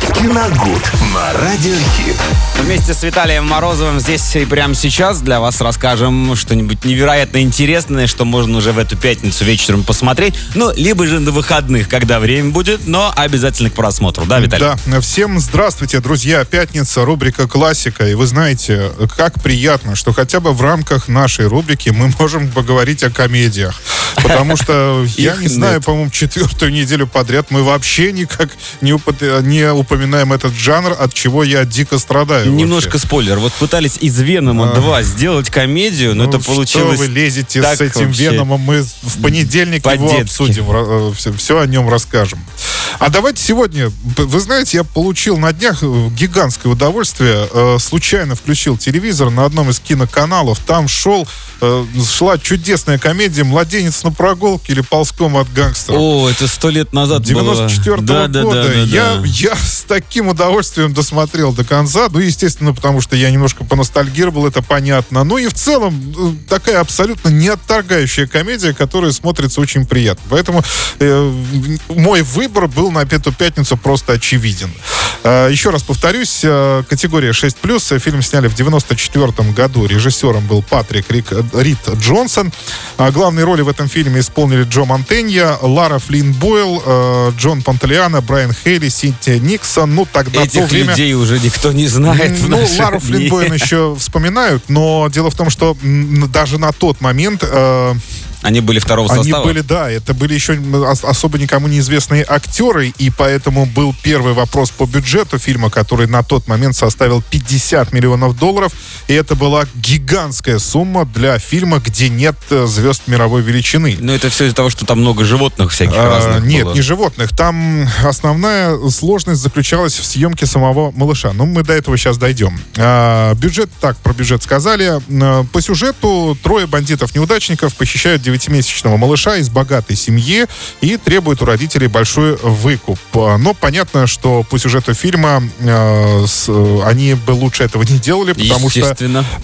Киногуд на Радиохит. Вместе с Виталием Морозовым здесь и прямо сейчас для вас расскажем что-нибудь невероятно интересное, что можно уже в эту пятницу вечером посмотреть. Ну, либо же на выходных, когда время будет, но обязательно к просмотру. Да, Виталий? Да. Всем здравствуйте, друзья. Пятница, рубрика «Классика». И вы знаете, как приятно, что хотя бы в рамках нашей рубрики мы можем поговорить о комедиях. Потому что, я не знаю, по-моему, четвертую неделю подряд мы вообще никак не, не упоминаем этот жанр, от чего я дико страдаю. Немножко вообще. спойлер. Вот пытались из Венома 2 сделать комедию, но Ну, это получилось... Что вы лезете с этим вообще. Веномом? Мы в понедельник его По-детски. обсудим, все, все о нем расскажем. А давайте сегодня, вы знаете, я получил на днях э, гигантское удовольствие. Э, Случайно включил телевизор на одном из киноканалов. Там шел, э, шла чудесная комедия «Младенец на прогулке» или «Ползком от гангстеров». О, это сто лет назад было. 94 Да, да, года. да, да, я, да. я с таким удовольствием досмотрел до конца. Ну, естественно, потому что я немножко поностальгировал, это понятно. Ну и в целом э, такая абсолютно не отторгающая комедия, которая смотрится очень приятно. Поэтому э, мой выбор был на эту пятницу просто очевиден. Э, еще раз повторюсь, э, категория 6+. Фильм сняли в 94 году. Режиссером был Патрик Рик, Рид Джонсон. А главные роли в этом фильме исполнили Джо Монтенья, Лара Флинн Бойл, э, Джон Пантелеяна, Брайан Хейли, Синтия Никсон. Ну, тогда то Этих время... людей уже никто не знает. Ну, Лару Бойл еще вспоминают, но дело в том, что даже на тот момент э, Они были второго они состава. были, да, это были еще ос- особо никому неизвестные актеры, и поэтому был первый вопрос по бюджету фильма, который на тот момент составил 50 миллионов долларов, и это была гигантская сумма для фильма, где нет э, звезд мировой величины. Но это все из-за того, что там много животных всяких А, разных Нет, было. не животных. Там основная сложность заключалась в съемке самого малыша. Ну, мы до этого сейчас дойдем. А, бюджет, так, про бюджет сказали. А, По сюжету трое бандитов-неудачников похищают девятимесячного малыша из богатой семьи и требуют у родителей большой выкуп. Но понятно, что по сюжету фильма а, с- они бы лучше этого не делали, потому что.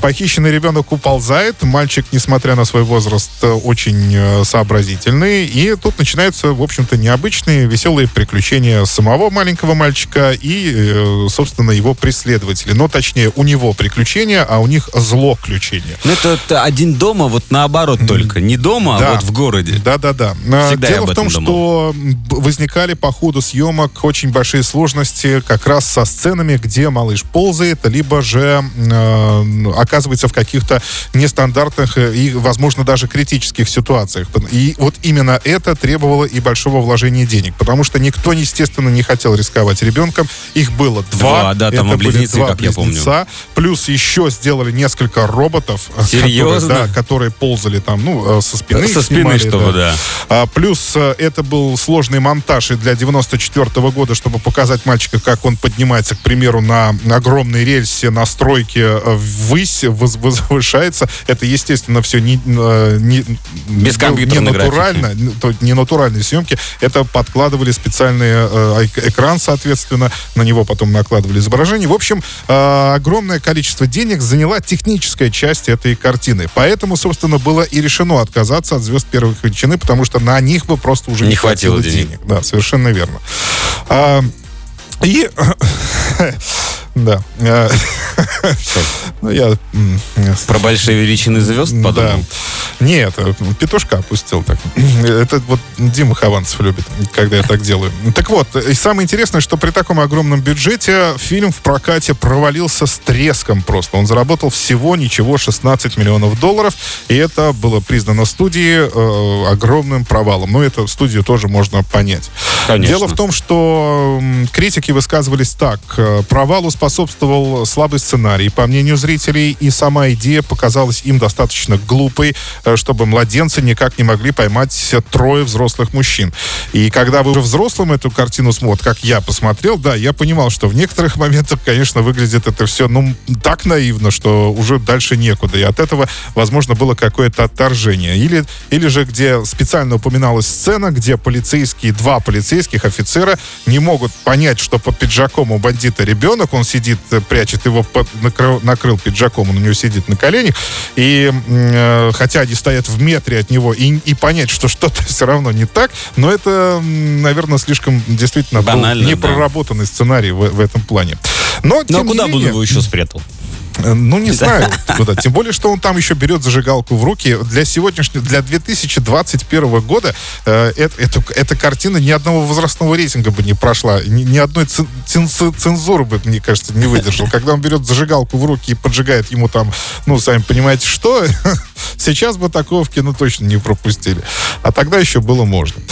Похищенный ребенок уползает. Мальчик, несмотря на свой возраст, э, очень э, сообразительный. И тут начинаются, в общем-то, необычные, веселые приключения самого маленького мальчика и, э, собственно, его преследователей. Но, точнее, у него приключения, а у них злоключения. Ну, это, это один дома, вот наоборот только. Не дома, Да. а вот в городе. Да-да-да. А, Дело в том, этом что возникали по ходу съемок очень большие сложности как раз со сценами, где малыш ползает, либо же э, оказывается в каких-то нестандартных и, возможно, даже критических ситуациях. И вот именно это требовало и большого вложения денег, потому что никто, естественно, не хотел рисковать ребенком. Их было два. Два, да, там Это были два как я помню. близнеца. Плюс еще сделали несколько роботов, Серьезно? которые, да, которые ползали там, ну, э, со спины. Со спины, снимали, чтобы, да. а, плюс э, это был сложный монтаж и для 94 года, чтобы показать мальчика, как он поднимается, к примеру, на огромной рельсе на стройке э, ввысь, воз- возвышается. Это, естественно, все не, э, не, Без не компьютерной натурально, н- то- не натуральные съемки. Это подкладывали специальные э, эк- экран, соответственно, на него потом накладывали изображение. В общем, э, огромное количество денег заняла техническая часть этой картины. Поэтому, собственно, было и решено отказаться от звезд первой величины, потому что на них бы просто уже не, Не хватило хватило денег. денег. Да, совершенно верно. А, и да. э, Ну, я... Про большие величины звезд да. подумал. Нет, э, петушка опустил так. Это вот Дима Хованцев любит, когда я так делаю. Так вот, и самое интересное, что при таком огромном бюджете фильм в прокате провалился с треском просто. Он заработал всего ничего 16 миллионов долларов, и это было признано студией э, огромным провалом. Но эту студию тоже можно понять. Конечно. Дело в том, что критики высказывались так. э, Провалу способствовал слабый сценарий, по мнению зрителей, и сама идея показалась им достаточно глупой, э, чтобы младенцы никак не могли поймать трое взрослых мужчин. И когда вы взрослым эту картину смотрите, как я посмотрел, да, я понимал, что в некоторых моментах, конечно, выглядит это все, ну, так наивно, что уже дальше некуда. И от этого, возможно, было какое-то отторжение. Или, или же, где специально упоминалась сцена, где полицейские, два полицейских офицера не могут понять, что под пиджаком у бандита ребенок, он сидит, э, прячет его, под, накрыл, накрыл пиджаком, он у него сидит на коленях. И э, хотя они стоят в метре от него, и, и понять, что что-то все равно не так, но это, наверное, слишком действительно Банально, непроработанный да. сценарий в, в этом плане. Но, ну а куда бы он его еще спрятал? Э, ну, не знаю, куда. Тем более, что он там еще берет зажигалку в руки. Для сегодняшнего, для 2021 года э, это, это, эта картина ни одного возрастного рейтинга бы не прошла. Ни, ни одной цензуры бы, мне кажется, не выдержал. Когда он берет зажигалку в руки и поджигает ему там, ну, сами понимаете, что, сейчас бы такого в кино точно не пропустили. А тогда еще было можно.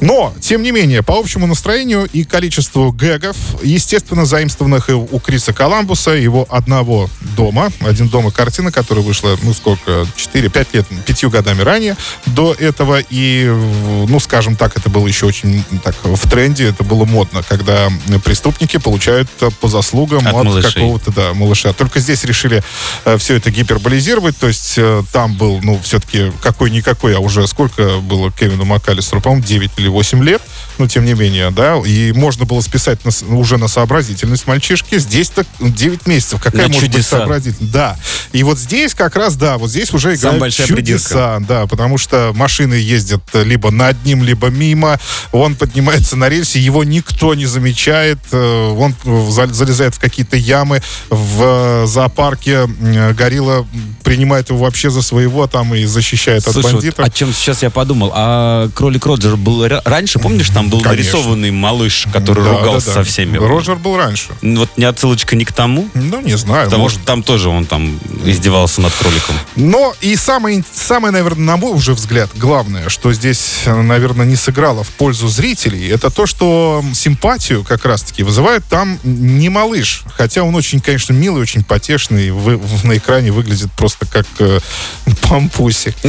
Но, тем не менее, по общему настроению и количеству гэгов, естественно, заимствованных у Криса Коламбуса, его одного дома, один дома картина, которая вышла, ну, сколько, 4-5 лет, пятью годами ранее до этого, и, ну, скажем так, это было еще очень так в тренде, это было модно, когда преступники получают по заслугам от, от какого-то, да, малыша. Только здесь решили э, все это гиперболизировать, то есть э, там был, ну, все-таки какой-никакой, а уже сколько было Кевину МакАлистеру, по-моему, 9 или 8 лет, но тем не менее, да, и можно было списать на, уже на сообразительность мальчишки. Здесь-то 9 месяцев. Какая на может чудеса. быть сообразительность? Да. И вот здесь как раз, да, вот здесь уже играют чудеса. Придирка. Да, потому что машины ездят либо над ним, либо мимо. Он поднимается на рельсе, его никто не замечает. Э, он залезает в какие-то ямы. В зоопарке горилла принимает его вообще за своего там и защищает Слушай, от бандитов. Вот о чем сейчас я подумал? А кролик Роджер был раньше, помнишь, там был Конечно. нарисованный малыш, который Да, ругался да, да. со всеми. Роджер был раньше. Вот не отсылочка ни к тому? Ну, не знаю. Потому может. что там тоже он там издевался над кроликом. Но и самое, самое, наверное, на мой уже взгляд, главное, что здесь, наверное, не сыграло в пользу зрителей, это то, что симпатию как раз-таки вызывает там не малыш. Хотя он очень, конечно, милый, очень потешный. Вы, на экране выглядит просто как э, пампусик.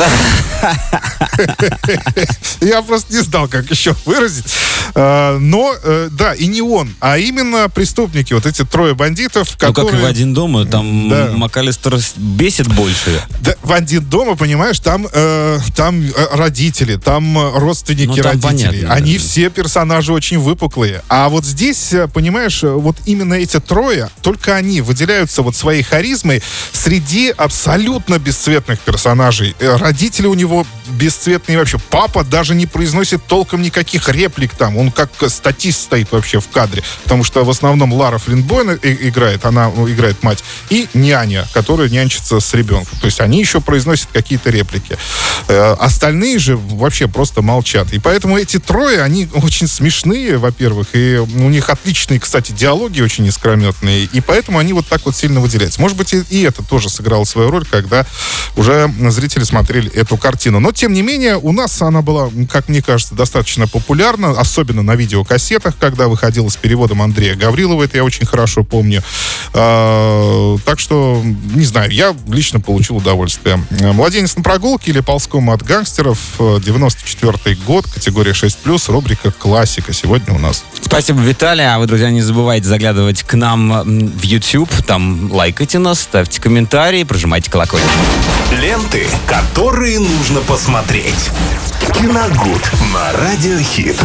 Я просто не знал, как еще выразить. А, Но, э, да, и не он, а именно преступники, вот эти трое бандитов, Ну, как и в которые... один дома, там Да. МакАлистер бесит больше. Да, в один дома, понимаешь, там, э, там э, родители, там родственники Ну, там родителей. понятно, Они да. все персонажи очень выпуклые. А вот здесь, понимаешь, вот именно эти трое, только они выделяются вот своей харизмой среди абсолютно бесцветных персонажей. Родители у него бесцветные вообще. Папа даже не произносит толком никаких реплик там. Он как статист стоит вообще в кадре. Потому что в основном Лара Флинбойн играет, она ну, играет мать, и няня, которая нянчится с ребенком. То есть они еще произносят какие-то реплики. Э, Остальные же вообще просто молчат. И поэтому эти трое, они очень смешные, во-первых, и у них отличные, кстати, диалоги очень искрометные, и поэтому они вот так вот сильно выделяются. Может быть, и это тоже сыграло свою роль, когда уже зрители смотрели эту картину. Но, тем не менее, у нас она была, как мне кажется, достаточно популярна, особенно на видеокассетах, когда выходила с переводом Андрея Гаврилова, это я очень хорошо помню. А, так что, не знаю, я лично получил удовольствие. «Младенец на прогулке» или «Ползком от гангстеров», 94 год, категория 6+, рубрика «Классика» сегодня у нас. Спасибо, Виталий. А вы, друзья, не забывайте заглядывать к нам в YouTube. Там лайкайте нас, ставьте комментарии, прожимайте колокольчик. Ленты, которые нужно посмотреть. Киногуд на Радиохит.